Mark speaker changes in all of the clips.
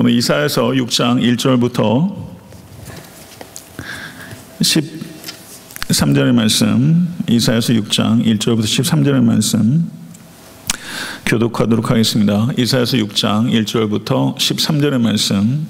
Speaker 1: 오늘 이사에서 6장 1절부터 13절의 말씀, 이사에서 6장 1절부터 13절의 말씀 교독하도록 하겠습니다. 이사에서 6장 1절부터 13절의 말씀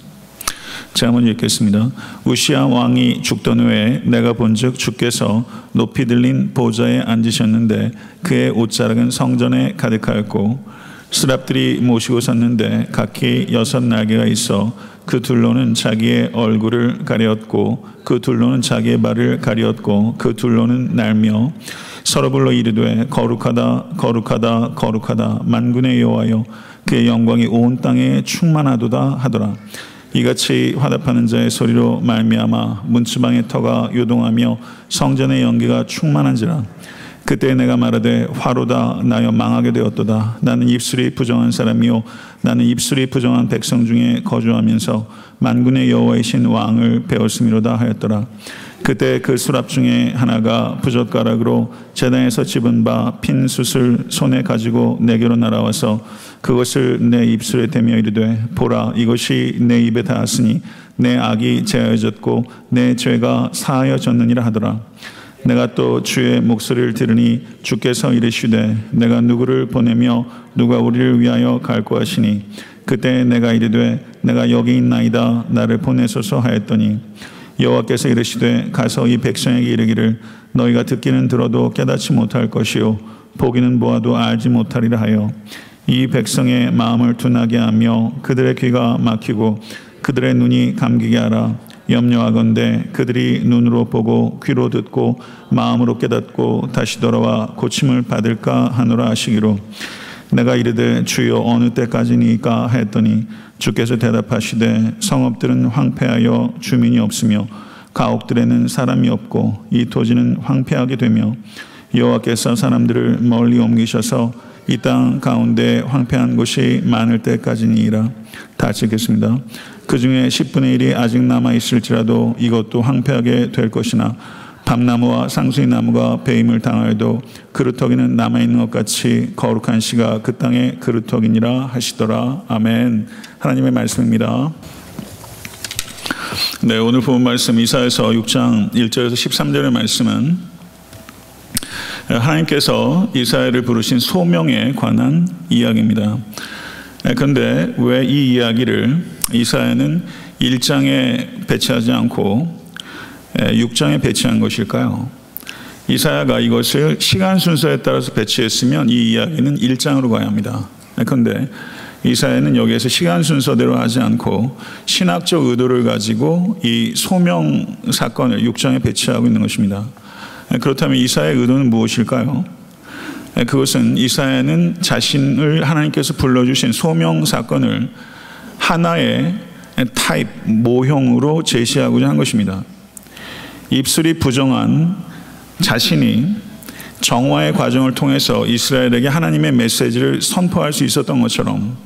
Speaker 1: 제가 먼저 읽겠습니다. 우시아 왕이 죽던 후에 내가 본즉 주께서 높이 들린 보좌에 앉으셨는데 그의 옷자락은 성전에 가득하였고 스랍들이 모시고 섰는데 각기 여섯 날개가 있어 그 둘로는 자기의 얼굴을 가렸고 그 둘로는 자기의 발을 가렸고 그 둘로는 날며 서로 불러 이르되 거룩하다 거룩하다 거룩하다. 만군의 여호와여 그의 영광이 온 땅에 충만하도다 하더라. 이같이 화답하는 자의 소리로 말미암아 문지방의 터가 요동하며 성전의 연기가 충만한지라 그때 내가 말하되 화로다 나여 망하게 되었도다. 나는 입술이 부정한 사람이요. 나는 입술이 부정한 백성 중에 거주하면서 만군의 여호와이신 왕을 배웠음이로다 하였더라. 그때 그 수랍 중에 하나가 부젓가락으로 재단에서 집은 바 핀 숯을 손에 가지고 내게로 날아와서 그것을 내 입술에 대며 이르되 보라 이것이 내 입에 닿았으니 내 악이 제하여졌고 내 죄가 사하여졌느니라 하더라 내가 또 주의 목소리를 들으니 주께서 이르시되 내가 누구를 보내며 누가 우리를 위하여 갈고 하시니 그때 내가 이르되 내가 여기 있나이다 나를 보내소서 하였더니 여호와께서 이르시되 가서 이 백성에게 이르기를 너희가 듣기는 들어도 깨닫지 못할 것이요 보기는 보아도 알지 못하리라 하여 이 백성의 마음을 둔하게 하며 그들의 귀가 막히고 그들의 눈이 감기게 하라. 염려하건대 그들이 눈으로 보고 귀로 듣고 마음으로 깨닫고 다시 돌아와 고침을 받을까 하노라 하시기로. 내가 이르되 주여 어느 때까지니까 하였더니 주께서 대답하시되 성읍들은 황폐하여 주민이 없으며 가옥들에는 사람이 없고 이 토지는 황폐하게 되며 여호와께서 사람들을 멀리 옮기셔서 이 땅 가운데 황폐한 곳이 많을 때까지니라. 다 읽겠습니다. 그 중에 10분의 1이 아직 남아 있을지라도 이것도 황폐하게 될 것이나 밤나무와 상수리 나무가 배임을 당하여도 그루터기는 남아 있는 것 같이 거룩한 씨가 그 땅의 그루터기니라 하시더라. 아멘. 하나님의 말씀입니다. 네, 오늘 본 말씀 이사에서 6장 1절에서 13절의 말씀은 하나님께서 이사야를 부르신 소명에 관한 이야기입니다. 그런데 왜 이 이야기를 이사야는 1장에 배치하지 않고 6장에 배치한 것일까요? 이사야가 이것을 시간 순서에 따라서 배치했으면 이 이야기는 1장으로 가야 합니다. 그런데 이사야는 여기에서 시간 순서대로 하지 않고 신학적 의도를 가지고 이 소명 사건을 6장에 배치하고 있는 것입니다. 그렇다면 이사야의 의도는 무엇일까요? 그것은 이사야는 자신을 하나님께서 불러주신 소명 사건을 하나의 타입, 모형으로 제시하고자 한 것입니다. 입술이 부정한 자신이 정화의 과정을 통해서 이스라엘에게 하나님의 메시지를 선포할 수 있었던 것처럼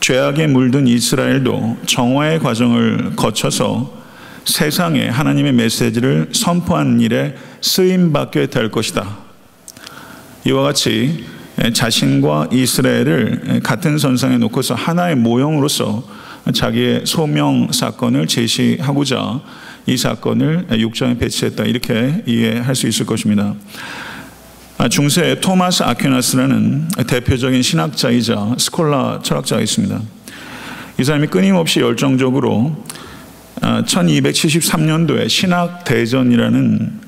Speaker 1: 죄악에 물든 이스라엘도 정화의 과정을 거쳐서 세상에 하나님의 메시지를 선포하는 일에 쓰임 받게 될 것이다. 이와 같이 자신과 이스라엘을 같은 선상에 놓고서 하나의 모형으로서 자기의 소명 사건을 제시하고자 이 사건을 6장에 배치했다. 이렇게 이해할 수 있을 것입니다. 중세 토마스 아퀴나스라는 대표적인 신학자이자 스콜라 철학자가 있습니다. 이 사람이 끊임없이 열정적으로 1273년도에 신학 대전이라는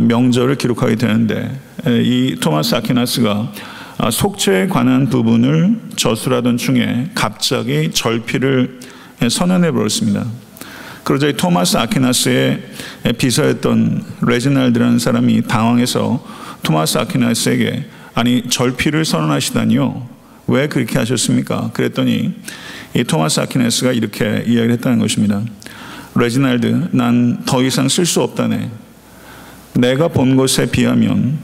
Speaker 1: 명절을 기록하게 되는데 이 토마스 아퀴나스가 속죄에 관한 부분을 저술하던 중에 갑자기 절필을 선언해 버렸습니다. 그러자 토마스 아퀴나스의 비서였던 레지날드라는 사람이 당황해서 토마스 아퀴나스에게 아니 절필을 선언하시다니요 왜 그렇게 하셨습니까? 그랬더니 이 토마스 아퀴나스가 이렇게 이야기를 했다는 것입니다. 레지날드 난 더 이상 쓸 수 없다네. 내가 본 것에 비하면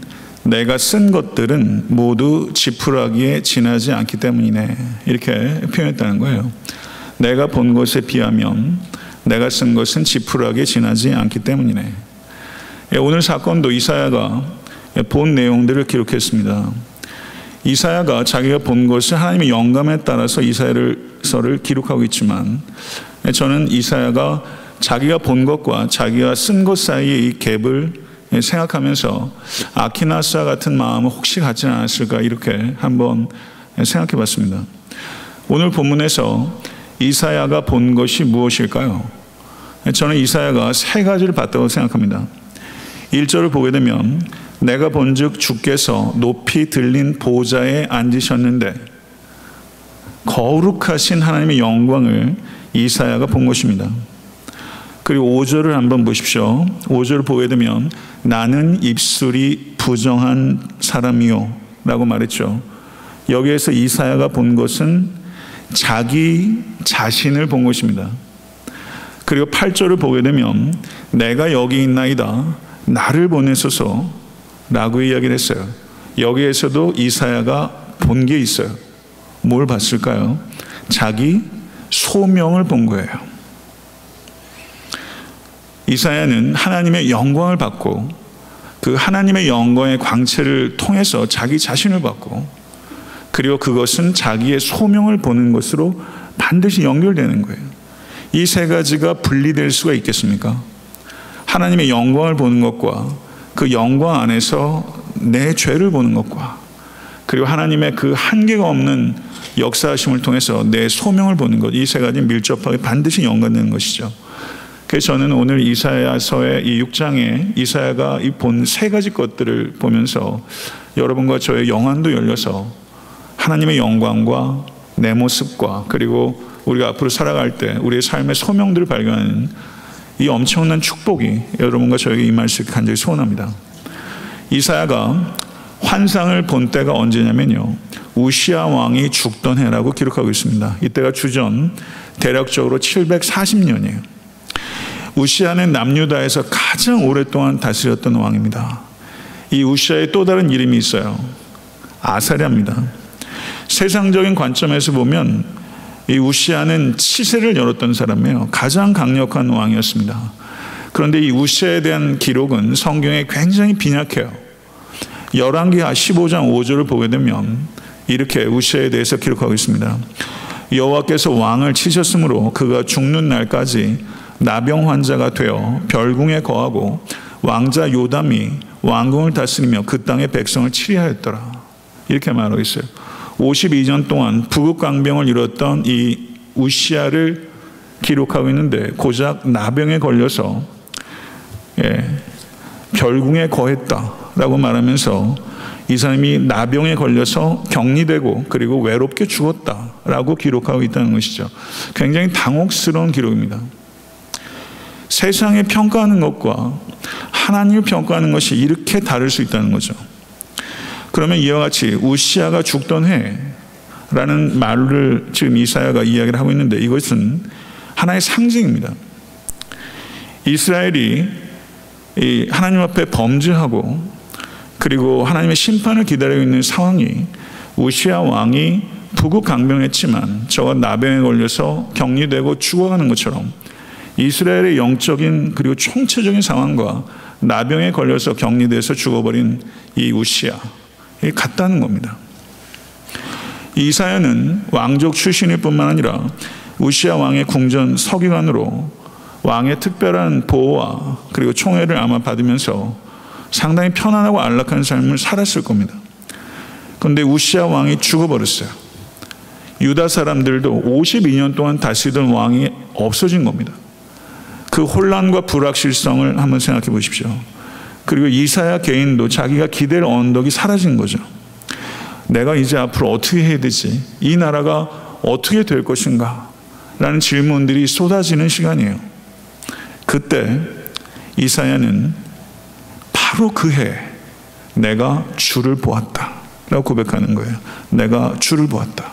Speaker 1: 내가 쓴 것들은 모두 지푸라기에 지나지 않기 때문이네. 이렇게 표현했다는 거예요. 내가 본 것에 비하면 내가 쓴 것은 지푸라기에 지나지 않기 때문이네. 예, 오늘 사건도 이사야가 본 내용들을 기록했습니다. 이사야가 자기가 본 것을 하나님의 영감에 따라서 이사야서를 기록하고 있지만 저는 이사야가 자기가 본 것과 자기가 쓴 것 사이의 이 갭을 생각하면서 아키나스와 같은 마음을 혹시 갖지 않았을까 이렇게 한번 생각해 봤습니다. 오늘 본문에서 이사야가 본 것이 무엇일까요? 저는 이사야가 세 가지를 봤다고 생각합니다. 1절을 보게 되면 내가 본즉 주께서 높이 들린 보좌에 앉으셨는데 거룩하신 하나님의 영광을 이사야가 본 것입니다. 그리고 5절을 한번 보십시오. 5절을 보게 되면 나는 입술이 부정한 사람이요 라고 말했죠. 여기에서 이사야가 본 것은 자기 자신을 본 것입니다. 그리고 8절을 보게 되면 내가 여기 있나이다. 나를 보내소서 라고 이야기를 했어요. 여기에서도 이사야가 본 게 있어요. 뭘 봤을까요? 자기 소명을 본 거예요. 이사야는 하나님의 영광을 받고 그 하나님의 영광의 광채를 통해서 자기 자신을 받고 그리고 그것은 자기의 소명을 보는 것으로 반드시 연결되는 거예요. 이 세 가지가 분리될 수가 있겠습니까? 하나님의 영광을 보는 것과 그 영광 안에서 내 죄를 보는 것과 그리고 하나님의 그 한계가 없는 역사하심을 통해서 내 소명을 보는 것, 이 세 가지 밀접하게 반드시 연관되는 것이죠. 그래서 저는 오늘 이사야서의 이 6장에 이사야가 본세 가지 것들을 보면서 여러분과 저의 영안도 열려서 하나님의 영광과 내 모습과 그리고 우리가 앞으로 살아갈 때 우리의 삶의 소명들을 발견하는 이 엄청난 축복이 여러분과 저에게 임할 수 있게 간절히 소원합니다. 이사야가 환상을 본 때가 언제냐면요. 우시아 왕이 죽던 해라고 기록하고 있습니다. 이때가 주전 대략적으로 740년이에요. 우시아는 남유다에서 가장 오랫동안 다스렸던 왕입니다. 이 우시아의 또 다른 이름이 있어요. 아사랴입니다. 세상적인 관점에서 보면 이 우시아는 치세를 열었던 사람이에요. 가장 강력한 왕이었습니다. 그런데 이 우시아에 대한 기록은 성경에 굉장히 빈약해요. 열왕기하 15장 5절을 보게 되면 이렇게 우시아에 대해서 기록하고 있습니다. 여호와께서 왕을 치셨으므로 그가 죽는 날까지 나병 환자가 되어 별궁에 거하고 왕자 요담이 왕궁을 다스리며 그 땅의 백성을 치리하였더라. 이렇게 말하고 있어요. 52년 동안 부국강병을 이뤘던 이 우시아를 기록하고 있는데 고작 나병에 걸려서 예, 별궁에 거했다라고 말하면서 이 사람이 나병에 걸려서 격리되고 그리고 외롭게 죽었다라고 기록하고 있다는 것이죠. 굉장히 당혹스러운 기록입니다. 세상에 평가하는 것과 하나님을 평가하는 것이 이렇게 다를 수 있다는 거죠. 그러면 이와 같이 우시아가 죽던 해라는 말을 지금 이사야가 이야기를 하고 있는데 이것은 하나의 상징입니다. 이스라엘이 하나님 앞에 범죄하고 그리고 하나님의 심판을 기다리고 있는 상황이 우시아 왕이 부국 강병했지만 저가 나병에 걸려서 격리되고 죽어가는 것처럼 이스라엘의 영적인 그리고 총체적인 상황과 나병에 걸려서 격리돼서 죽어버린 이 우시아 같다는 겁니다. 이사야는 왕족 출신일 뿐만 아니라 우시아 왕의 궁전 서기관으로 왕의 특별한 보호와 그리고 총애를 아마 받으면서 상당히 편안하고 안락한 삶을 살았을 겁니다. 그런데 우시아 왕이 죽어버렸어요. 유다 사람들도 52년 동안 다스리던 왕이 없어진 겁니다. 그 혼란과 불확실성을 한번 생각해 보십시오. 그리고 이사야 개인도 자기가 기댈 언덕이 사라진 거죠. 내가 이제 앞으로 어떻게 해야 되지? 이 나라가 어떻게 될 것인가? 라는 질문들이 쏟아지는 시간이에요. 그때 이사야는 바로 그 해 내가 주를 보았다. 라고 고백하는 거예요. 내가 주를 보았다.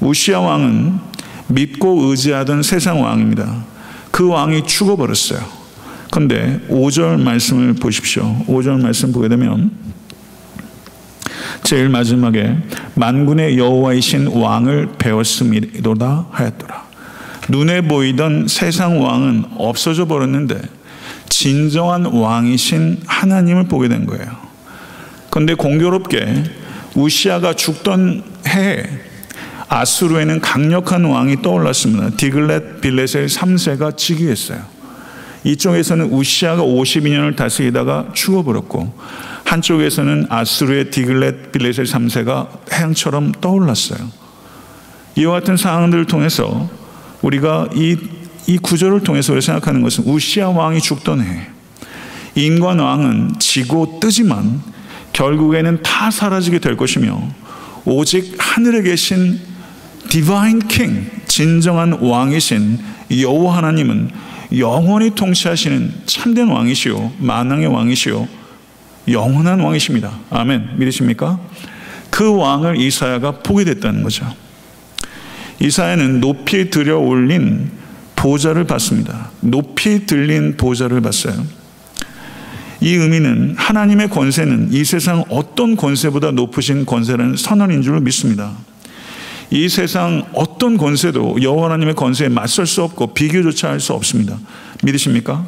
Speaker 1: 우시아 왕은 믿고 의지하던 세상 왕입니다. 그 왕이 죽어버렸어요. 근데 5절 말씀을 보십시오. 5절 말씀 보게 되면 제일 마지막에 만군의 여호와이신 왕을 배웠음이로다 하였더라. 눈에 보이던 세상 왕은 없어져 버렸는데 진정한 왕이신 하나님을 보게 된 거예요. 그런데 공교롭게 우시아가 죽던 해에 아수르에는 강력한 왕이 떠올랐습니다. 디글렛 빌렛의 3세가 즉위했어요. 이쪽에서는 우시아가 52년을 다스리다가 죽어버렸고 한쪽에서는 아수르의 디글렛 빌렛의 3세가 해양처럼 떠올랐어요. 이와 같은 상황들을 통해서 우리가 이, 이 구절을 통해서 생각하는 것은 우시아 왕이 죽던 해 인간 왕은 지고 뜨지만 결국에는 다 사라지게 될 것이며 오직 하늘에 계신 디바인 킹 진정한 왕이신 여호와 하나님은 영원히 통치하시는 참된 왕이시요 만왕의 왕이시요 영원한 왕이십니다. 아멘. 믿으십니까? 그 왕을 이사야가 보게 됐다는 거죠. 이사야는 높이 들여 올린 보좌를 봤습니다. 높이 들린 보좌를 봤어요. 이 의미는 하나님의 권세는 이 세상 어떤 권세보다 높으신 권세라는 선언인 줄 믿습니다. 이 세상 어떤 권세도 여호와 하나님의 권세에 맞설 수 없고 비교조차 할 수 없습니다. 믿으십니까?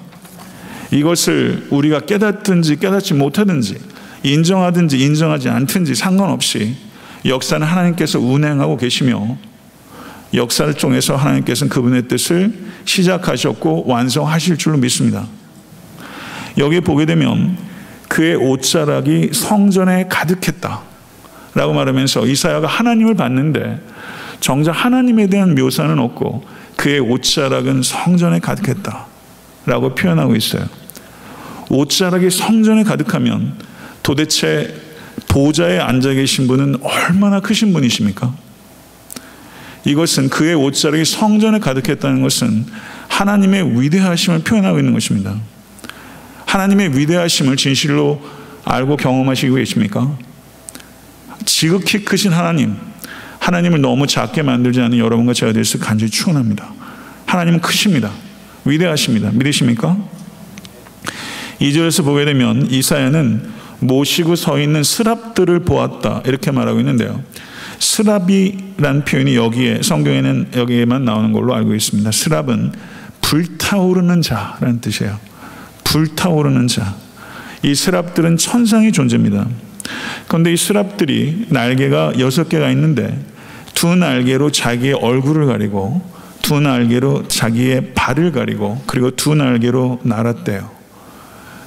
Speaker 1: 이것을 우리가 깨닫든지 깨닫지 못하든지 인정하든지 인정하지 않든지 상관없이 역사는 하나님께서 운행하고 계시며 역사를 통해서 하나님께서는 그분의 뜻을 시작하셨고 완성하실 줄로 믿습니다. 여기 보게 되면 그의 옷자락이 성전에 가득했다. 라고 말하면서 이사야가 하나님을 봤는데 정작 하나님에 대한 묘사는 없고 그의 옷자락은 성전에 가득했다. 라고 표현하고 있어요. 옷자락이 성전에 가득하면 도대체 보좌에 앉아 계신 분은 얼마나 크신 분이십니까? 이것은 그의 옷자락이 성전에 가득했다는 것은 하나님의 위대하심을 표현하고 있는 것입니다. 하나님의 위대하심을 진실로 알고 경험하시고 계십니까? 지극히 크신 하나님, 하나님을 너무 작게 만들지 않은 여러분과 제가 될수 간절히 축원합니다. 하나님은 크십니다. 위대하십니다. 믿으십니까? 2절에서 보게 되면 이사야는 모시고 서 있는 스랍들을 보았다. 이렇게 말하고 있는데요. 스랍이란 표현이 여기에 성경에는 여기에만 나오는 걸로 알고 있습니다. 스랍은 불타오르는 자라는 뜻이에요. 불타오르는 자. 이 스랍들은 천상의 존재입니다. 그런데 이 스랍들이 날개가 여섯 개가 있는데 두 날개로 자기의 얼굴을 가리고 두 날개로 자기의 발을 가리고 그리고 두 날개로 날았대요.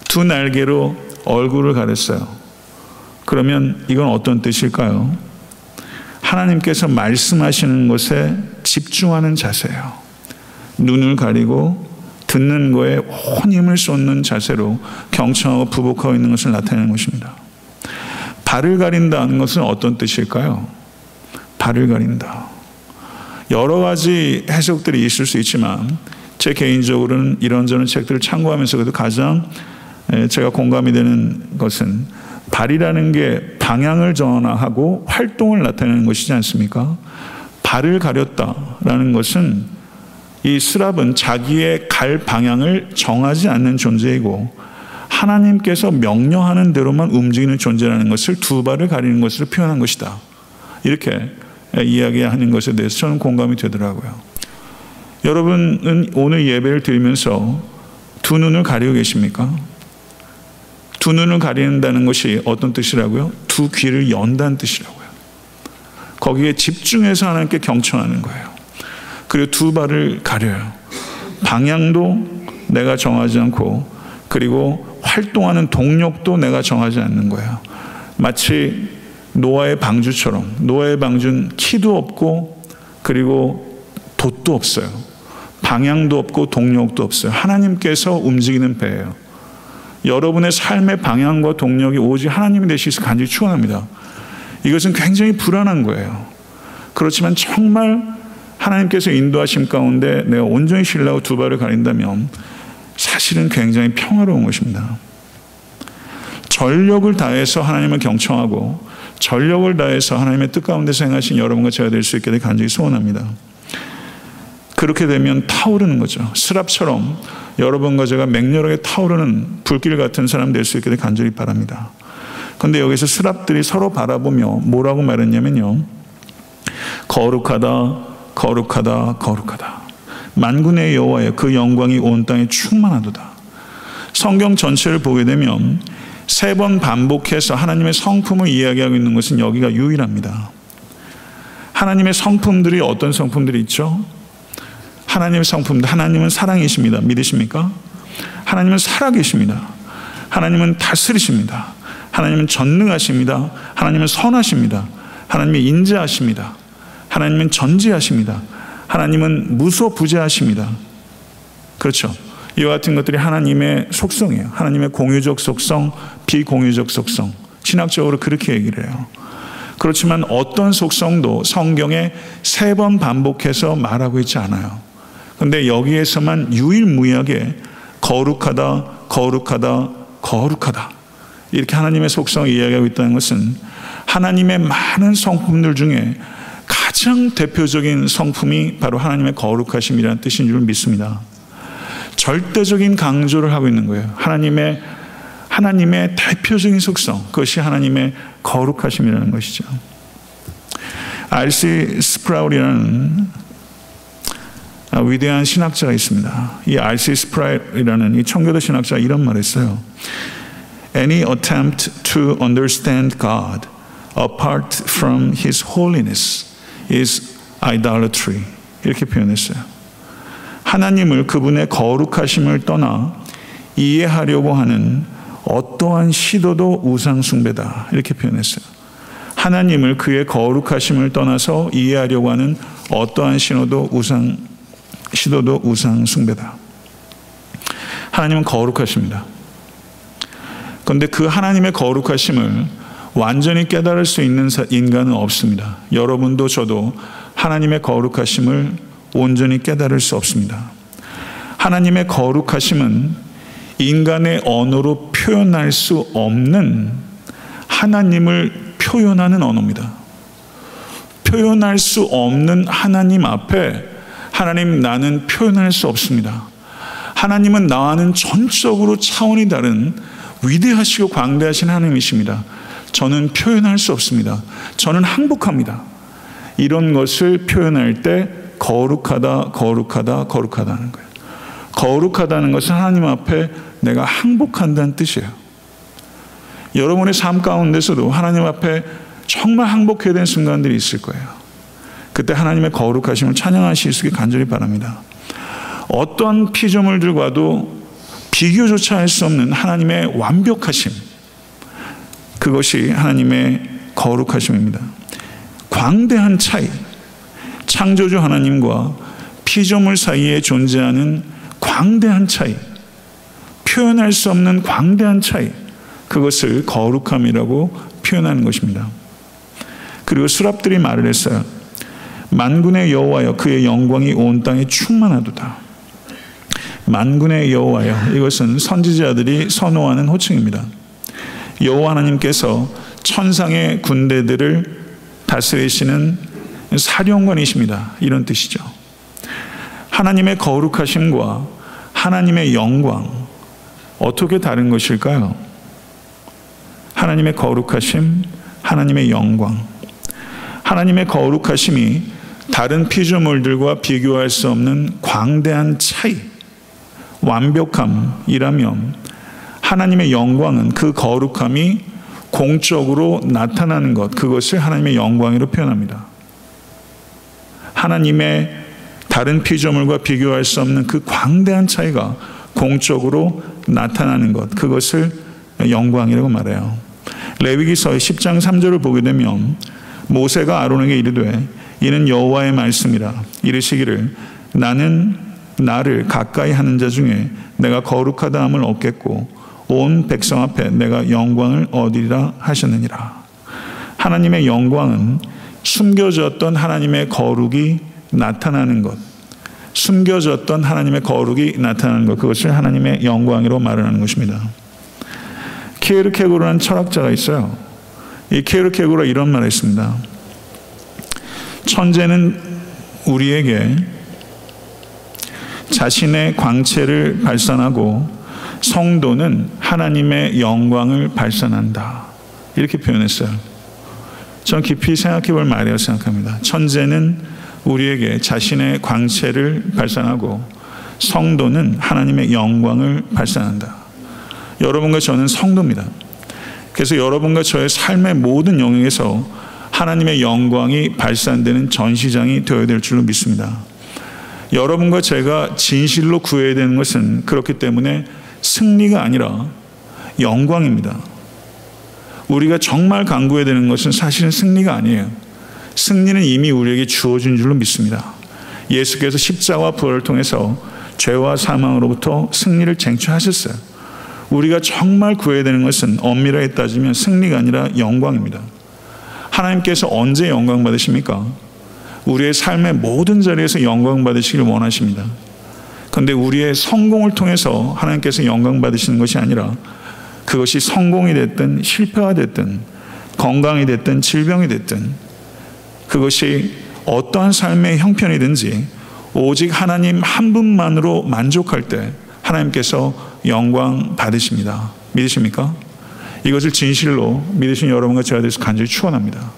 Speaker 1: 두 날개로 얼굴을 가렸어요. 그러면 이건 어떤 뜻일까요? 하나님께서 말씀하시는 것에 집중하는 자세예요. 눈을 가리고 듣는 거에 온 힘을 쏟는 자세로 경청하고 부복하고 있는 것을 나타내는 것입니다. 발을 가린다는 것은 어떤 뜻일까요? 발을 가린다. 여러 가지 해석들이 있을 수 있지만 제 개인적으로는 이런저런 책들을 참고하면서 그래도 가장 제가 공감이 되는 것은 발이라는 게 방향을 전환하고 활동을 나타내는 것이지 않습니까? 발을 가렸다라는 것은 이 스랍은 자기의 갈 방향을 정하지 않는 존재이고 하나님께서 명령하는 대로만 움직이는 존재라는 것을 두 발을 가리는 것으로 표현한 것이다. 이렇게 이야기하는 것에 대해서 저는 공감이 되더라고요. 여러분은 오늘 예배를 드리면서 두 눈을 가리고 계십니까? 두 눈을 가린다는 것이 어떤 뜻이라고요? 두 귀를 연다는 뜻이라고요. 거기에 집중해서 하나님께 경청하는 거예요. 그리고 두 발을 가려요. 방향도 내가 정하지 않고 그리고 활동하는 동력도 내가 정하지 않는 거예요. 마치 노아의 방주처럼 노아의 방주는 키도 없고 그리고 돛도 없어요. 방향도 없고 동력도 없어요. 하나님께서 움직이는 배예요. 여러분의 삶의 방향과 동력이 오직 하나님이 되시서 간절히 축원합니다. 이것은 굉장히 불안한 거예요. 그렇지만 정말 하나님께서 인도하심 가운데 내가 온전히 신뢰하고 두 발을 가린다면 사실은 굉장히 평화로운 것입니다. 전력을 다해서 하나님을 경청하고 전력을 다해서 하나님의 뜻 가운데 생하신 여러분과 제가 될 수 있게 되 간절히 소원합니다. 그렇게 되면 타오르는 거죠. 스랍처럼 여러분과 제가 맹렬하게 타오르는 불길 같은 사람 될 수 있게 되 간절히 바랍니다. 근데 여기서 스랍들이 서로 바라보며 뭐라고 말했냐면요. 거룩하다, 거룩하다, 거룩하다. 만군의 여호와여 그 영광이 온 땅에 충만하도다. 성경 전체를 보게 되면 세 번 반복해서 하나님의 성품을 이야기하고 있는 것은 여기가 유일합니다. 하나님의 성품들이 어떤 성품들이 있죠? 하나님의 성품들, 하나님은 사랑이십니다. 믿으십니까? 하나님은 살아계십니다. 하나님은 다스리십니다. 하나님은 전능하십니다. 하나님은 선하십니다. 하나님은 인자하십니다. 하나님은 전지하십니다. 하나님은 무소부재하십니다. 그렇죠. 이와 같은 것들이 하나님의 속성이에요. 하나님의 공유적 속성, 비공유적 속성. 신학적으로 그렇게 얘기를 해요. 그렇지만 어떤 속성도 성경에 세 번 반복해서 말하고 있지 않아요. 근데 여기에서만 유일무이하게 거룩하다, 거룩하다, 거룩하다. 이렇게 하나님의 속성을 이야기하고 있다는 것은 하나님의 많은 성품들 중에 가장 대표적인 성품이 바로 하나님의 거룩하심이라는 뜻인 줄 믿습니다. 절대적인 강조를 하고 있는 거예요. 하나님의 하나님의 대표적인 속성, 그것이 하나님의 거룩하심이라는 것이죠. R.C. 스프라울이라는 위대한 신학자가 있습니다. 이 R.C. 스프라울이라는 이 청교도 신학자가 이런 말을 했어요. Any attempt to understand God apart from His holiness is idolatry. 이렇게 표현했어요. 하나님을 그분의 거룩하심을 떠나 이해하려고 하는 어떠한 시도도 우상숭배다. 이렇게 표현했어요. 하나님을 그의 거룩하심을 떠나서 이해하려고 하는 어떠한 신호도 우상, 시도도 우상숭배다. 하나님은 거룩하십니다. 그런데 그 하나님의 거룩하심을 완전히 깨달을 수 있는 인간은 없습니다. 여러분도 저도 하나님의 거룩하심을 온전히 깨달을 수 없습니다. 하나님의 거룩하심은 인간의 언어로 표현할 수 없는 하나님을 표현하는 언어입니다. 표현할 수 없는 하나님 앞에 하나님 나는 표현할 수 없습니다. 하나님은 나와는 전적으로 차원이 다른 위대하시고 광대하신 하나님이십니다. 저는 표현할 수 없습니다. 저는 항복합니다. 이런 것을 표현할 때 거룩하다, 거룩하다, 거룩하다는 거예요. 거룩하다는 것은 하나님 앞에 내가 항복한다는 뜻이에요. 여러분의 삶 가운데서도 하나님 앞에 정말 항복해야 되는 순간들이 있을 거예요. 그때 하나님의 거룩하심을 찬양하실 수 있게 간절히 바랍니다. 어떤 피조물들과도 비교조차 할 수 없는 하나님의 완벽하심. 그것이 하나님의 거룩하심입니다. 광대한 차이. 창조주 하나님과 피조물 사이에 존재하는 광대한 차이. 표현할 수 없는 광대한 차이. 그것을 거룩함이라고 표현하는 것입니다. 그리고 수랍들이 말을 했어요. 만군의 여호와여 그의 영광이 온 땅에 충만하도다. 만군의 여호와여 이것은 선지자들이 선호하는 호칭입니다. 여호와 하나님께서 천상의 군대들을 다스리시는 사령관이십니다. 이런 뜻이죠. 하나님의 거룩하심과 하나님의 영광 어떻게 다른 것일까요? 하나님의 거룩하심, 하나님의 영광. 하나님의 거룩하심이 다른 피조물들과 비교할 수 없는 광대한 차이. 완벽함이라면 하나님의 영광은 그 거룩함이 공적으로 나타나는 것, 그것을 하나님의 영광으로 표현합니다. 하나님의 다른 피조물과 비교할 수 없는 그 광대한 차이가 공적으로 나타나는 것, 그것을 영광이라고 말해요. 레위기서 10장 3절을 보게 되면 모세가 아론에게 이르되 이는 여호와의 말씀이라 이르시기를 나는 나를 가까이 하는 자 중에 내가 거룩하다 함을 얻겠고 온 백성 앞에 내가 영광을 얻으리라 하셨느니라. 하나님의 영광은 숨겨졌던 하나님의 거룩이 나타나는 것. 숨겨졌던 하나님의 거룩이 나타나는 것. 그것을 하나님의 영광으로 말하는 것입니다. 케르케고라는 철학자가 있어요. 이 케르케고가 이런 말을 했습니다. 천재는 우리에게 자신의 광채를 발산하고 성도는 하나님의 영광을 발산한다. 이렇게 표현했어요. 전 깊이 생각해 볼 말이라고 생각합니다. 천재는 우리에게 자신의 광채를 발산하고 성도는 하나님의 영광을 발산한다. 여러분과 저는 성도입니다. 그래서 여러분과 저의 삶의 모든 영역에서 하나님의 영광이 발산되는 전시장이 되어야 될 줄로 믿습니다. 여러분과 제가 진실로 구해야 되는 것은 그렇기 때문에 승리가 아니라 영광입니다. 우리가 정말 강구해야 되는 것은 사실은 승리가 아니에요. 승리는 이미 우리에게 주어진 줄로 믿습니다. 예수께서 십자와 부활을 통해서 죄와 사망으로부터 승리를 쟁취하셨어요. 우리가 정말 구해야 되는 것은 엄밀하게 따지면 승리가 아니라 영광입니다. 하나님께서 언제 영광 받으십니까? 우리의 삶의 모든 자리에서 영광 받으시기를 원하십니다. 그런데 우리의 성공을 통해서 하나님께서 영광 받으시는 것이 아니라 그것이 성공이 됐든 실패가 됐든 건강이 됐든 질병이 됐든 그것이 어떠한 삶의 형편이든지 오직 하나님 한 분만으로 만족할 때 하나님께서 영광 받으십니다. 믿으십니까? 이것을 진실로 믿으신 여러분과 제가 대해서 간절히 축원합니다.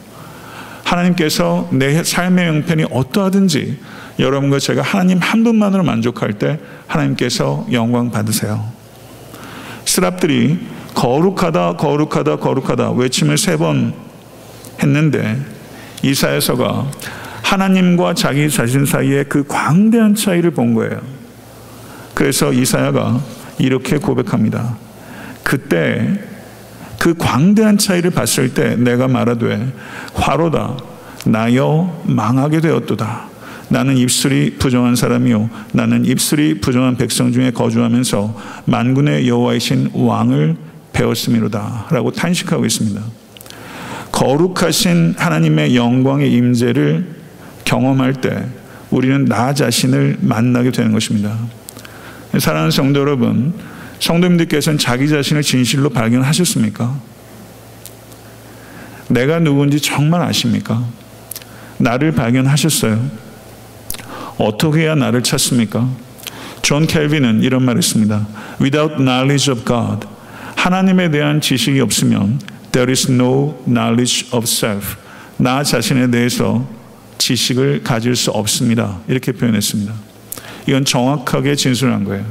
Speaker 1: 하나님께서 내 삶의 형편이 어떠하든지 여러분과 제가 하나님 한 분만으로 만족할 때 하나님께서 영광 받으세요. 스랍들이 거룩하다, 거룩하다, 거룩하다 외침을 세 번 했는데 이사야서가 하나님과 자기 자신 사이에 그 광대한 차이를 본 거예요. 그래서 이사야가 이렇게 고백합니다. 그때 그 광대한 차이를 봤을 때 내가 말하되 화로다 나여 망하게 되었도다. 나는 입술이 부정한 사람이요 나는 입술이 부정한 백성 중에 거주하면서 만군의 여호와이신 왕을 배웠음이로다라고 탄식하고 있습니다. 거룩하신 하나님의 영광의 임재를 경험할 때 우리는 나 자신을 만나게 되는 것입니다. 사랑하는 성도 여러분, 성도님들께서는 자기 자신을 진실로 발견하셨습니까? 내가 누군지 정말 아십니까? 나를 발견하셨어요? 어떻게 해야 나를 찾습니까? 존 켈빈은 이런 말을 했습니다. Without knowledge of God, 하나님에 대한 지식이 없으면 there is no knowledge of self. 나 자신에 대해서 지식을 가질 수 없습니다. 이렇게 표현했습니다. 이건 정확하게 진술한 거예요.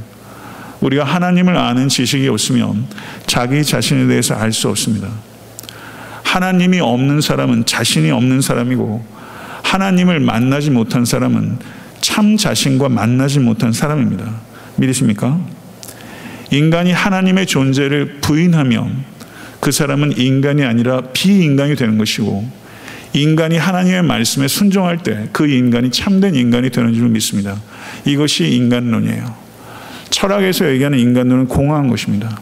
Speaker 1: 우리가 하나님을 아는 지식이 없으면 자기 자신에 대해서 알 수 없습니다. 하나님이 없는 사람은 자신이 없는 사람이고 하나님을 만나지 못한 사람은 참 자신과 만나지 못한 사람입니다. 믿으십니까? 인간이 하나님의 존재를 부인하면 그 사람은 인간이 아니라 비인간이 되는 것이고 인간이 하나님의 말씀에 순종할 때 그 인간이 참된 인간이 되는 줄 믿습니다. 이것이 인간론이에요. 철학에서 얘기하는 인간론은 공허한 것입니다.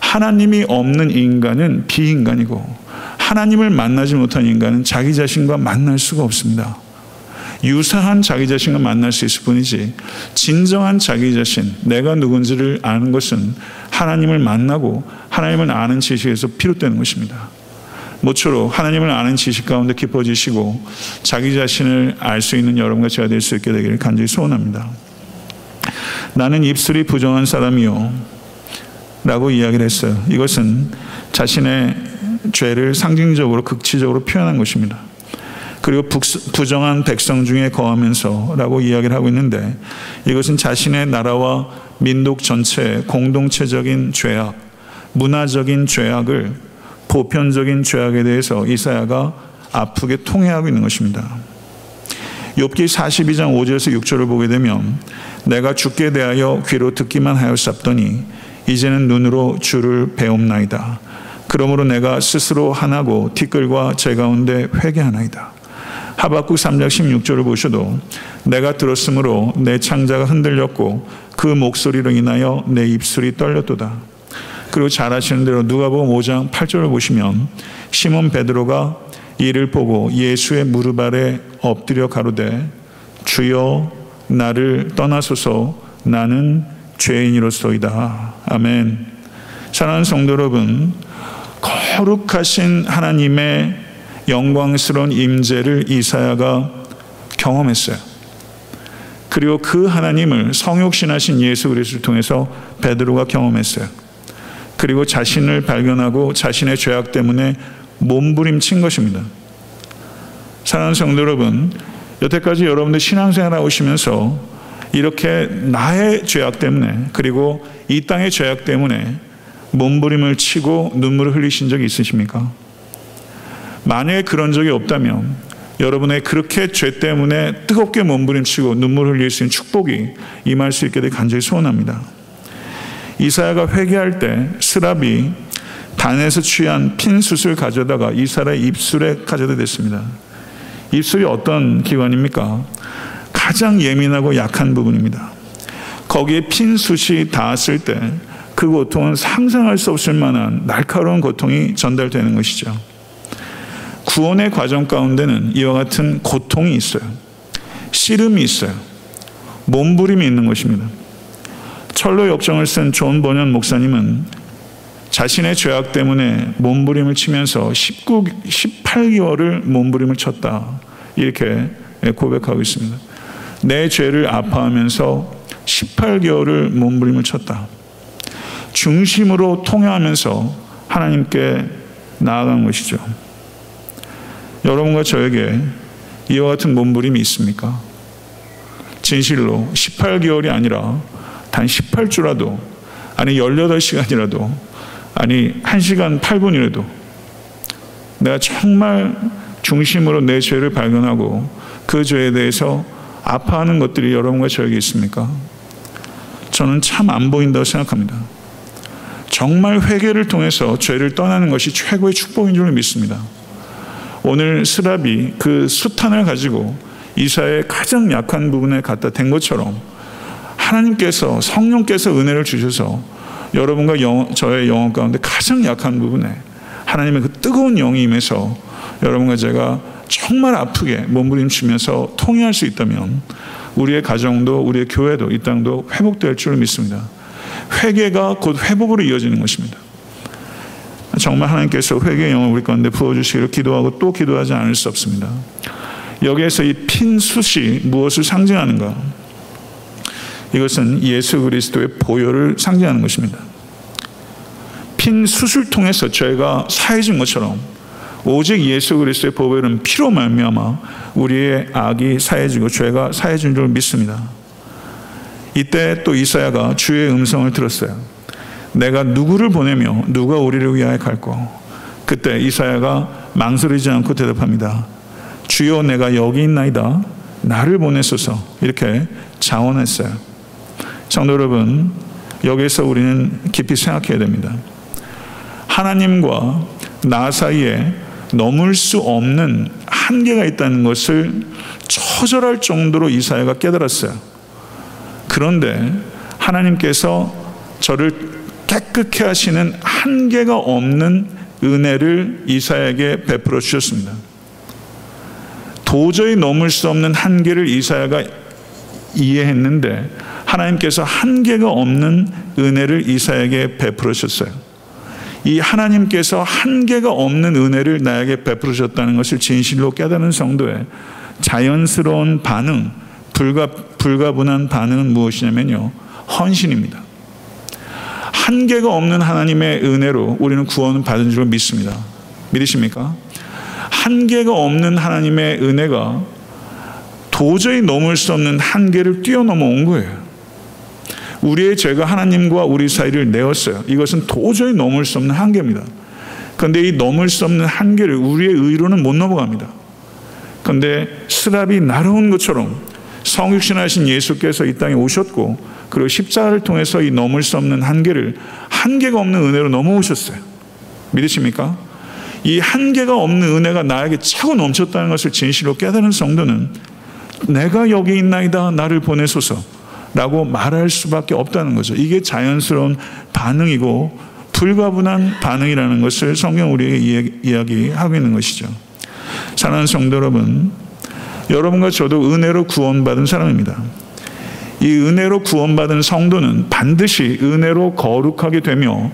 Speaker 1: 하나님이 없는 인간은 비인간이고 하나님을 만나지 못한 인간은 자기 자신과 만날 수가 없습니다. 유사한 자기 자신과 만날 수 있을 뿐이지 진정한 자기 자신, 내가 누군지를 아는 것은 하나님을 만나고 하나님을 아는 지식에서 비롯되는 것입니다. 모쪼록 하나님을 아는 지식 가운데 깊어지시고 자기 자신을 알 수 있는 여러분과 제가 될 수 있게 되기를 간절히 소원합니다. 나는 입술이 부정한 사람이요. 라고 이야기를 했어요. 이것은 자신의 죄를 상징적으로 극치적으로 표현한 것입니다. 그리고 부정한 백성 중에 거하면서 라고 이야기를 하고 있는데 이것은 자신의 나라와 민족 전체의 공동체적인 죄악, 문화적인 죄악을 보편적인 죄악에 대해서 이사야가 아프게 통해하고 있는 것입니다. 욥기 42장 5절에서 6절을 보게 되면 내가 죽게 대하여 귀로 듣기만 하였sap더니 이제는 눈으로 주를 배움나이다. 그러므로 내가 스스로 하나고 티끌과 제 가운데 회개하나이다. 하박국 3장 16절을 보셔도 내가 들었으므로 내 창자가 흔들렸고 그 목소리로 인하여 내 입술이 떨렸도다. 그리고 잘 아시는 대로 누가복음 5장 8절을 보시면 시몬 베드로가 이를 보고 예수의 무릎 아래 엎드려 가로되 주여 나를 떠나소서 나는 죄인이로소이다. 아멘. 사랑하는 성도 여러분, 거룩하신 하나님의 영광스러운 임재를 이사야가 경험했어요. 그리고 그 하나님을 성육신하신 예수 그리스도를 통해서 베드로가 경험했어요. 그리고 자신을 발견하고 자신의 죄악 때문에 몸부림친 것입니다. 사랑하는 성도 여러분, 여태까지 여러분들 신앙생활 하시면서 이렇게 나의 죄악 때문에 그리고 이 땅의 죄악 때문에 몸부림을 치고 눈물을 흘리신 적이 있으십니까? 만약에 그런 적이 없다면 여러분의 그렇게 죄 때문에 뜨겁게 몸부림치고 눈물 흘릴 수 있는 축복이 임할 수 있게 되 간절히 소원합니다. 이사야가 회개할 때 스랍이 단에서 취한 핀 숯을 가져다가 이사야의 입술에 가져다 댔습니다. 입술이 어떤 기관입니까? 가장 예민하고 약한 부분입니다. 거기에 핀 숯이 닿았을 때 그 고통은 상상할 수 없을 만한 날카로운 고통이 전달되는 것이죠. 구원의 과정 가운데는 이와 같은 고통이 있어요. 씨름이 있어요. 몸부림이 있는 것입니다. 천로역정을 쓴 존 번연 목사님은 자신의 죄악 때문에 몸부림을 치면서 19, 18개월을 몸부림을 쳤다. 이렇게 고백하고 있습니다. 내 죄를 아파하면서 18개월을 몸부림을 쳤다. 중심으로 통회하면서 하나님께 나아간 것이죠. 여러분과 저에게 이와 같은 몸부림이 있습니까? 진실로 18개월이 아니라 단 18주라도 아니 18시간이라도 아니 1시간 8분이라도 내가 정말 중심으로 내 죄를 발견하고 그 죄에 대해서 아파하는 것들이 여러분과 저에게 있습니까? 저는 참 안 보인다고 생각합니다. 정말 회개를 통해서 죄를 떠나는 것이 최고의 축복인 줄 믿습니다. 오늘 스랍이 그 수탄을 가지고 이사의 가장 약한 부분에 갖다 댄 것처럼 하나님께서 성령께서 은혜를 주셔서 여러분과 영, 저의 영혼 가운데 가장 약한 부분에 하나님의 그 뜨거운 영이 임해서 여러분과 제가 정말 아프게 몸부림치면서 통해할 수 있다면 우리의 가정도 우리의 교회도 이 땅도 회복될 줄 믿습니다. 회개가 곧 회복으로 이어지는 것입니다. 정말 하나님께서 회개의 영을 우리 가운데 부어주시기를 기도하고 또 기도하지 않을 수 없습니다. 여기에서 이핀 숯이 무엇을 상징하는가? 이것은 예수 그리스도의 보혈을 상징하는 것입니다. 핀 숯을 통해서 죄가 사해진 것처럼 오직 예수 그리스도의 보혈은 피로 말미암아 우리의 악이 사해지고 죄가 사해진 줄 믿습니다. 이때 또 이사야가 주의 음성을 들었어요. 내가 누구를 보내며 누가 우리를 위하여 갈고 그때 이사야가 망설이지 않고 대답합니다. 주여 내가 여기 있나이다. 나를 보내소서. 이렇게 자원했어요. 성도 여러분, 여기서 우리는 깊이 생각해야 됩니다. 하나님과 나 사이에 넘을 수 없는 한계가 있다는 것을 처절할 정도로 이사야가 깨달았어요. 그런데 하나님께서 저를 깨끗해 하시는 한계가 없는 은혜를 이사야에게 베풀어 주셨습니다. 도저히 넘을 수 없는 한계를 이사야가 이해했는데 하나님께서 한계가 없는 은혜를 이사야에게 베풀어 주셨어요. 이 하나님께서 한계가 없는 은혜를 나에게 베풀어 주셨다는 것을 진실로 깨닫는 성도의 자연스러운 반응, 불가, 불가분한 반응은 무엇이냐면요. 헌신입니다. 한계가 없는 하나님의 은혜로 우리는 구원을 받은 줄 믿습니다. 믿으십니까? 한계가 없는 하나님의 은혜가 도저히 넘을 수 없는 한계를 뛰어넘어 온 거예요. 우리의 죄가 하나님과 우리 사이를 내었어요. 이것은 도저히 넘을 수 없는 한계입니다. 그런데 이 넘을 수 없는 한계를 우리의 의로는 못 넘어갑니다. 그런데 스랍이 날아온 것처럼 성육신하신 예수께서 이 땅에 오셨고 그리고 십자가를 통해서 이 넘을 수 없는 한계를 한계가 없는 은혜로 넘어오셨어요. 믿으십니까? 이 한계가 없는 은혜가 나에게 차고 넘쳤다는 것을 진실로 깨달은 성도는 내가 여기 있나이다 나를 보내소서 라고 말할 수밖에 없다는 거죠. 이게 자연스러운 반응이고 불가분한 반응이라는 것을 성경 우리에게 이야기하고 있는 것이죠. 사랑하는 성도 여러분, 여러분과 저도 은혜로 구원받은 사람입니다. 이 은혜로 구원받은 성도는 반드시 은혜로 거룩하게 되며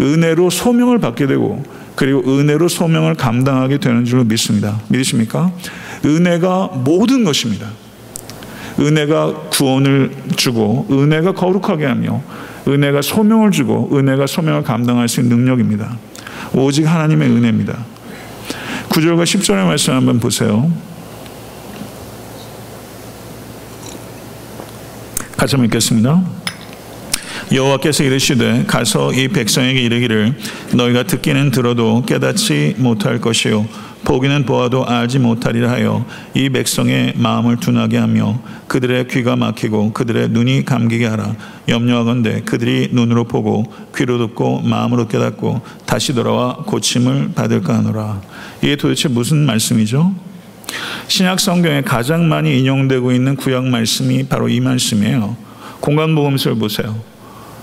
Speaker 1: 은혜로 소명을 받게 되고 그리고 은혜로 소명을 감당하게 되는 줄 믿습니다. 믿으십니까? 은혜가 모든 것입니다. 은혜가 구원을 주고 은혜가 거룩하게 하며 은혜가 소명을 주고 은혜가 소명을 감당할 수 있는 능력입니다. 오직 하나님의 은혜입니다. 9절과 10절의 말씀 한번 보세요. 같이 읽겠습니다. 여호와께서 이르시되 가서 이 백성에게 이르기를 너희가 듣기는 들어도 깨닫지 못할 것이요 보기는 보아도 알지 못하리라 하여 이 백성의 마음을 둔하게 하며 그들의 귀가 막히고 그들의 눈이 감기게 하라 염려하건대 그들이 눈으로 보고 귀로 듣고 마음으로 깨닫고 다시 돌아와 고침을 받을까 하노라 이게 도대체 무슨 말씀이죠? 신약 성경에 가장 많이 인용되고 있는 구약 말씀이 바로 이 말씀이에요. 공간복음서를 보세요.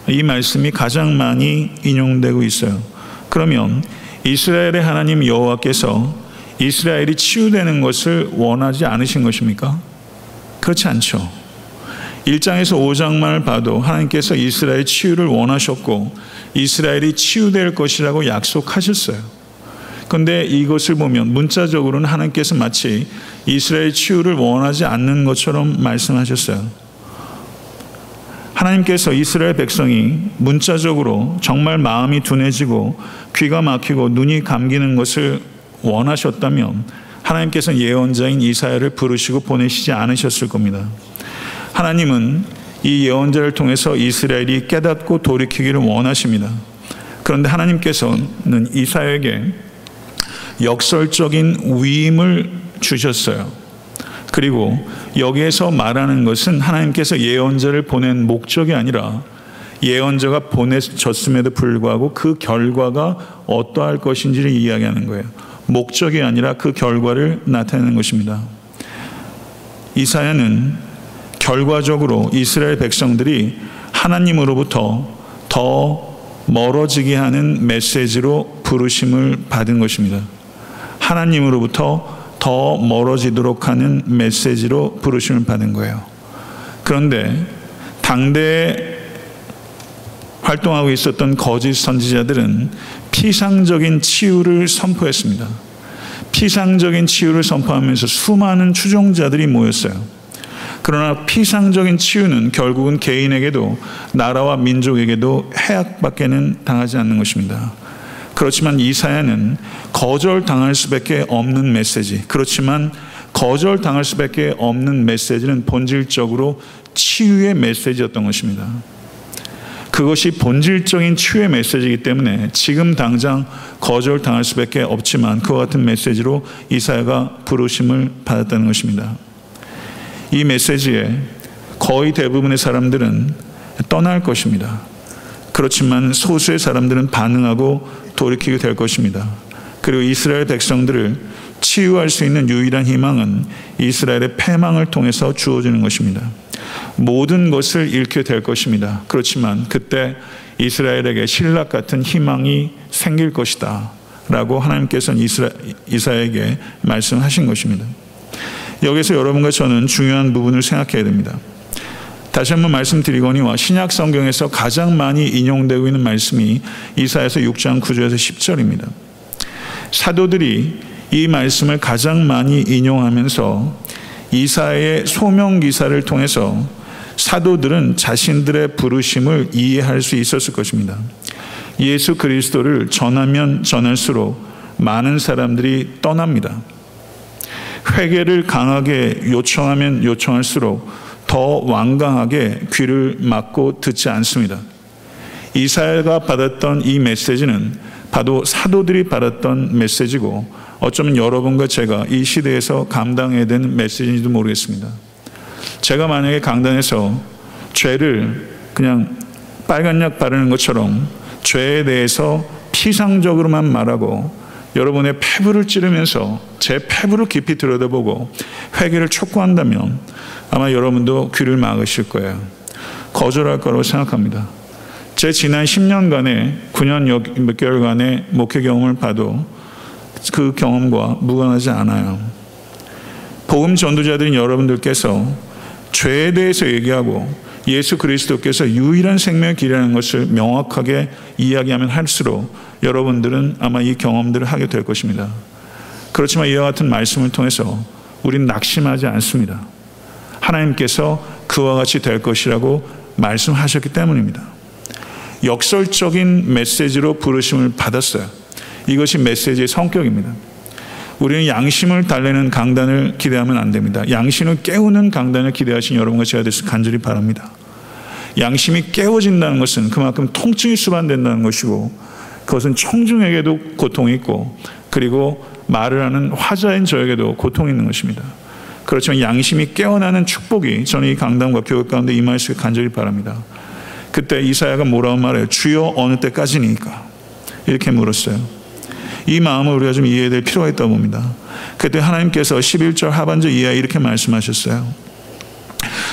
Speaker 1: 이 말씀이 가장 많이 인용되고 있어요. 그러면 이스라엘의 하나님 여호와께서 이스라엘이 치유되는 것을 원하지 않으신 것입니까? 그렇지 않죠. 1장에서 5장만을 봐도 하나님께서 이스라엘 치유를 원하셨고 이스라엘이 치유될 것이라고 약속하셨어요. 그런데 이것을 보면 문자적으로는 하나님께서 마치 이스라엘 치유를 원하지 않는 것처럼 말씀하셨어요. 하나님께서 이스라엘 백성이 문자적으로 정말 마음이 둔해지고 귀가 막히고 눈이 감기는 것을 원하셨다면 하나님께서 예언자인 이사야를 부르시고 보내시지 않으셨을 겁니다. 하나님은 이 예언자를 통해서 이스라엘이 깨닫고 돌이키기를 원하십니다. 그런데 하나님께서는 이사야에게 역설적인 위임을 주셨어요. 그리고 여기에서 말하는 것은 하나님께서 예언자를 보낸 목적이 아니라 예언자가 보내졌음에도 불구하고 그 결과가 어떠할 것인지를 이야기하는 거예요. 목적이 아니라 그 결과를 나타내는 것입니다. 이사야는 결과적으로 이스라엘 백성들이 하나님으로부터 더 멀어지게 하는 메시지로 부르심을 받은 것입니다. 하나님으로부터 더 멀어지도록 하는 메시지로 부르심을 받은 거예요. 그런데 당대에 활동하고 있었던 거짓 선지자들은 피상적인 치유를 선포했습니다. 피상적인 치유를 선포하면서 수많은 추종자들이 모였어요. 그러나 피상적인 치유는 결국은 개인에게도 나라와 민족에게도 해악밖에는 당하지 않는 것입니다. 그렇지만 이사야는 거절당할 수밖에 없는 메시지. 그렇지만 거절당할 수밖에 없는 메시지는 본질적으로 치유의 메시지였던 것입니다. 그것이 본질적인 치유의 메시지이기 때문에 지금 당장 거절당할 수밖에 없지만 그와 같은 메시지로 이사야가 부르심을 받았다는 것입니다. 이 메시지에 거의 대부분의 사람들은 떠날 것입니다. 그렇지만 소수의 사람들은 반응하고 돌이키게 될 것입니다. 그리고 이스라엘 백성들을 치유할 수 있는 유일한 희망은 이스라엘의 패망을 통해서 주어지는 것입니다. 모든 것을 잃게 될 것입니다. 그렇지만 그때 이스라엘에게 신락 같은 희망이 생길 것이다. 라고 하나님께서는 이스라, 이사에게 말씀하신 것입니다. 여기서 여러분과 저는 중요한 부분을 생각해야 됩니다. 다시 한번 말씀드리거니와 신약 성경에서 가장 많이 인용되고 있는 말씀이 이사에서 6장 9절에서 10절입니다. 사도들이 이 말씀을 가장 많이 인용하면서 이사의 소명 기사를 통해서 사도들은 자신들의 부르심을 이해할 수 있었을 것입니다. 예수 그리스도를 전하면 전할수록 많은 사람들이 떠납니다. 회개를 강하게 요청하면 요청할수록 더 완강하게 귀를 막고 듣지 않습니다. 이사야가 받았던 이 메시지는 바로 사도들이 받았던 메시지고 어쩌면 여러분과 제가 이 시대에서 감당해야 되는 메시지인지도 모르겠습니다. 제가 만약에 강단에서 죄를 그냥 빨간 약 바르는 것처럼 죄에 대해서 피상적으로만 말하고 여러분의 폐부를 찌르면서 제 폐부를 깊이 들여다보고 회개를 촉구한다면 아마 여러분도 귀를 막으실 거예요. 거절할 거라고 생각합니다. 제 지난 10년간의 9년 몇 개월간의 목회 경험을 봐도 그 경험과 무관하지 않아요. 복음 전도자들인 여러분들께서 죄에 대해서 얘기하고 예수 그리스도께서 유일한 생명의 길이라는 것을 명확하게 이야기하면 할수록 여러분들은 아마 이 경험들을 하게 될 것입니다. 그렇지만 이와 같은 말씀을 통해서 우리는 낙심하지 않습니다. 하나님께서 그와 같이 될 것이라고 말씀하셨기 때문입니다. 역설적인 메시지로 부르심을 받았어요. 이것이 메시지의 성격입니다. 우리는 양심을 달래는 강단을 기대하면 안 됩니다. 양심을 깨우는 강단을 기대하신 여러분과 제가 되서 간절히 바랍니다. 양심이 깨워진다는 것은 그만큼 통증이 수반된다는 것이고 그것은 청중에게도 고통이 있고 그리고 말을 하는 화자인 저에게도 고통이 있는 것입니다. 그렇지만 양심이 깨어나는 축복이 저는 이 강단과 교육 가운데 있게 간절히 바랍니다. 그때 이사야가 뭐라고 말해요? 주여 어느 때까지니까? 이렇게 물었어요. 이 마음을 우리가 좀 이해해야 될 필요가 있다고 봅니다. 그때 하나님께서 11절 하반절 이하 이렇게 말씀하셨어요.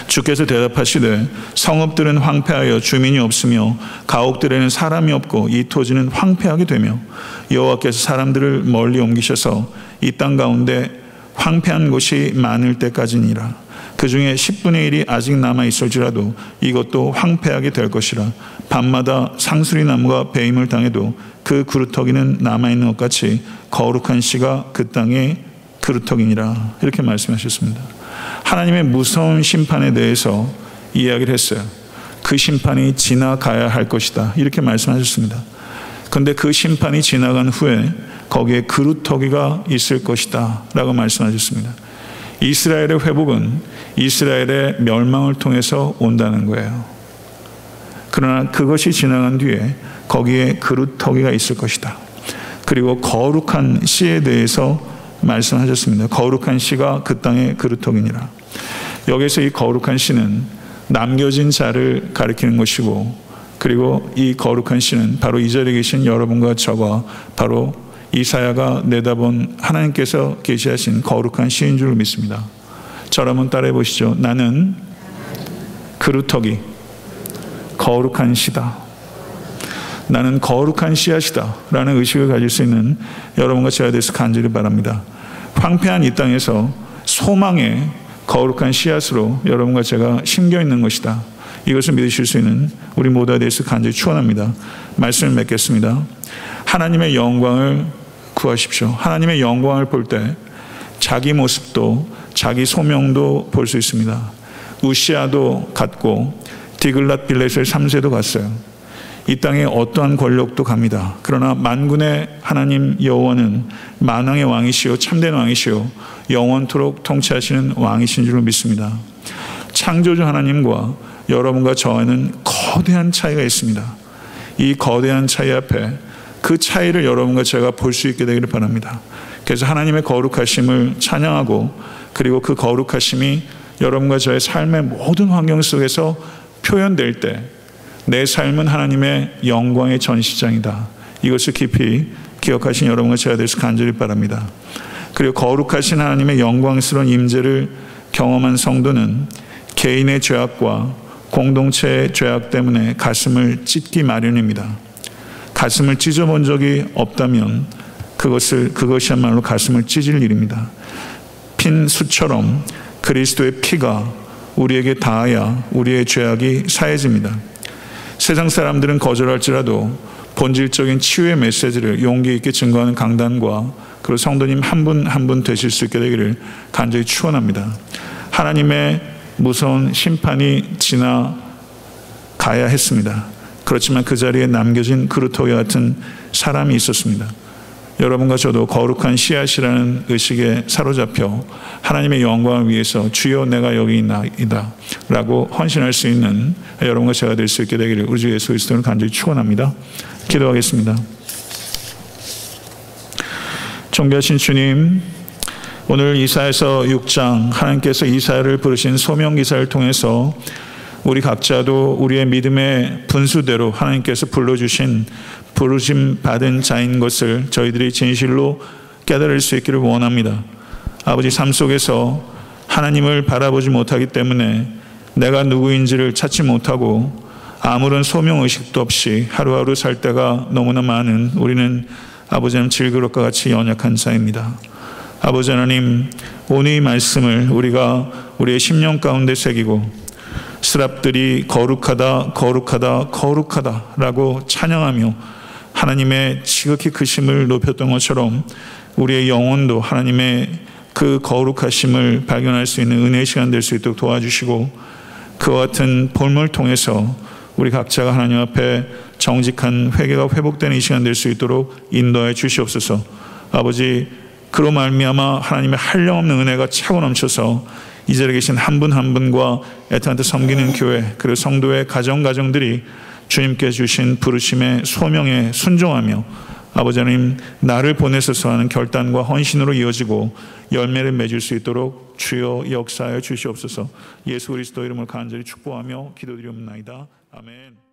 Speaker 1: 주께서 대답하시되 성읍들은 황폐하여 주민이 없으며 가옥들에는 사람이 없고 이 토지는 황폐하게 되며 여호와께서 사람들을 멀리 옮기셔서 이 땅 가운데 황폐한 곳이 많을 때까지니라. 그 중에 10분의 1이 아직 남아 있을지라도 이것도 황폐하게 될 것이라. 밤마다 상수리 나무가 배임을 당해도 그 그루터기는 남아 있는 것 같이 거룩한 씨가 그 땅의 그루터기니라. 이렇게 말씀하셨습니다. 하나님의 무서운 심판에 대해서 이야기를 했어요. 그 심판이 지나가야 할 것이다. 이렇게 말씀하셨습니다. 그런데 그 심판이 지나간 후에 거기에 그루터기가 있을 것이다. 라고 말씀하셨습니다. 이스라엘의 회복은 이스라엘의 멸망을 통해서 온다는 거예요. 그러나 그것이 지나간 뒤에 거기에 그루터기가 있을 것이다. 그리고 거룩한 씨에 대해서 말씀하셨습니다. 거룩한 씨가 그 땅의 그루터기니라. 여기서 이 거룩한 씨는 남겨진 자를 가리키는 것이고 그리고 이 거룩한 씨는 바로 이 자리에 계신 여러분과 저가 바로 이사야가 내다본 하나님께서 계시하신 거룩한 시인 줄 믿습니다. 저를 한 따라해 보시죠. 나는 그루터기 거룩한 시다. 나는 거룩한 씨앗이다. 라는 의식을 가질 수 있는 여러분과 제가 돼서 간절히 바랍니다. 황폐한 이 땅에서 소망의 거룩한 씨앗으로 여러분과 제가 심겨 있는 것이다. 이것을 믿으실 수 있는 우리 모두에 대해서 간절히 축원합니다. 말씀을 맺겠습니다. 하나님의 영광을 구하십시오. 하나님의 영광을 볼 때 자기 모습도 자기 소명도 볼 수 있습니다. 우시아도 갔고 디글랏 빌렛의 3세도 갔어요. 이 땅에 어떠한 권력도 갑니다. 그러나 만군의 하나님 여호와는 만왕의 왕이시요 참된 왕이시요 영원토록 통치하시는 왕이신 줄 믿습니다. 창조주 하나님과 여러분과 저와는 거대한 차이가 있습니다. 이 거대한 차이 앞에 그 차이를 여러분과 제가 볼 수 있게 되기를 바랍니다. 그래서 하나님의 거룩하심을 찬양하고 그리고 그 거룩하심이 여러분과 저의 삶의 모든 환경 속에서 표현될 때 내 삶은 하나님의 영광의 전시장이다. 이것을 깊이 기억하신 여러분과 제가 되서 간절히 바랍니다. 그리고 거룩하신 하나님의 영광스러운 임재를 경험한 성도는 개인의 죄악과 공동체의 죄악 때문에 가슴을 찢기 마련입니다. 가슴을 찢어본 적이 없다면 그것을 그것이야말로 가슴을 찢을 일입니다. 핀 수처럼 그리스도의 피가 우리에게 닿아야 우리의 죄악이 사해집니다. 세상 사람들은 거절할지라도 본질적인 치유의 메시지를 용기 있게 증거하는 강단과 그리고 성도님 한 분 한 분 되실 수 있게 되기를 간절히 축원합니다. 하나님의 무서운 심판이 지나가야 했습니다. 그렇지만 그 자리에 남겨진 그루터기 같은 사람이 있었습니다. 여러분과 저도 거룩한 씨앗이라는 의식에 사로잡혀 하나님의 영광을 위해서 주여 내가 여기 있나이다 라고 헌신할 수 있는 여러분과 제가 될 수 있게 되기를 우리 주 예수 그리스도를 간절히 축원합니다. 기도하겠습니다. 존귀하신 주님 오늘 이사에서 6장 하나님께서 이사를 부르신 소명 기사를 통해서 우리 각자도 우리의 믿음의 분수대로 하나님께서 불러주신 부르심 받은 자인 것을 저희들이 진실로 깨달을 수 있기를 원합니다. 아버지 삶 속에서 하나님을 바라보지 못하기 때문에 내가 누구인지를 찾지 못하고 아무런 소명 의식도 없이 하루하루 살 때가 너무나 많은 우리는 아버지는 질그릇과 같이 연약한 자입니다. 아버지 하나님, 오늘 이 말씀을 우리가 우리의 심령 가운데 새기고 스랍들이 거룩하다, 거룩하다, 거룩하다라고 찬양하며 하나님의 지극히 크심을 높였던 것처럼 우리의 영혼도 하나님의 그 거룩하심을 발견할 수 있는 은혜의 시간 될 수 있도록 도와주시고 그와 같은 볼을 통해서 우리 각자가 하나님 앞에 정직한 회개가 회복되는 이 시간 될 수 있도록 인도해 주시옵소서. 아버지 그로 말미암아 하나님의 한량없는 은혜가 차고 넘쳐서 이 자리에 계신 한 분한 분과 애타한테 섬기는 교회 그리고 성도의 가정 가정들이 주님께 주신 부르심의 소명에 순종하며 아버지 하나님 나를 보내소서 하는 결단과 헌신으로 이어지고 열매를 맺을 수 있도록 주여 역사하여 주시옵소서 예수 그리스도 이름을 간절히 축복하며 기도드리옵나이다 아멘.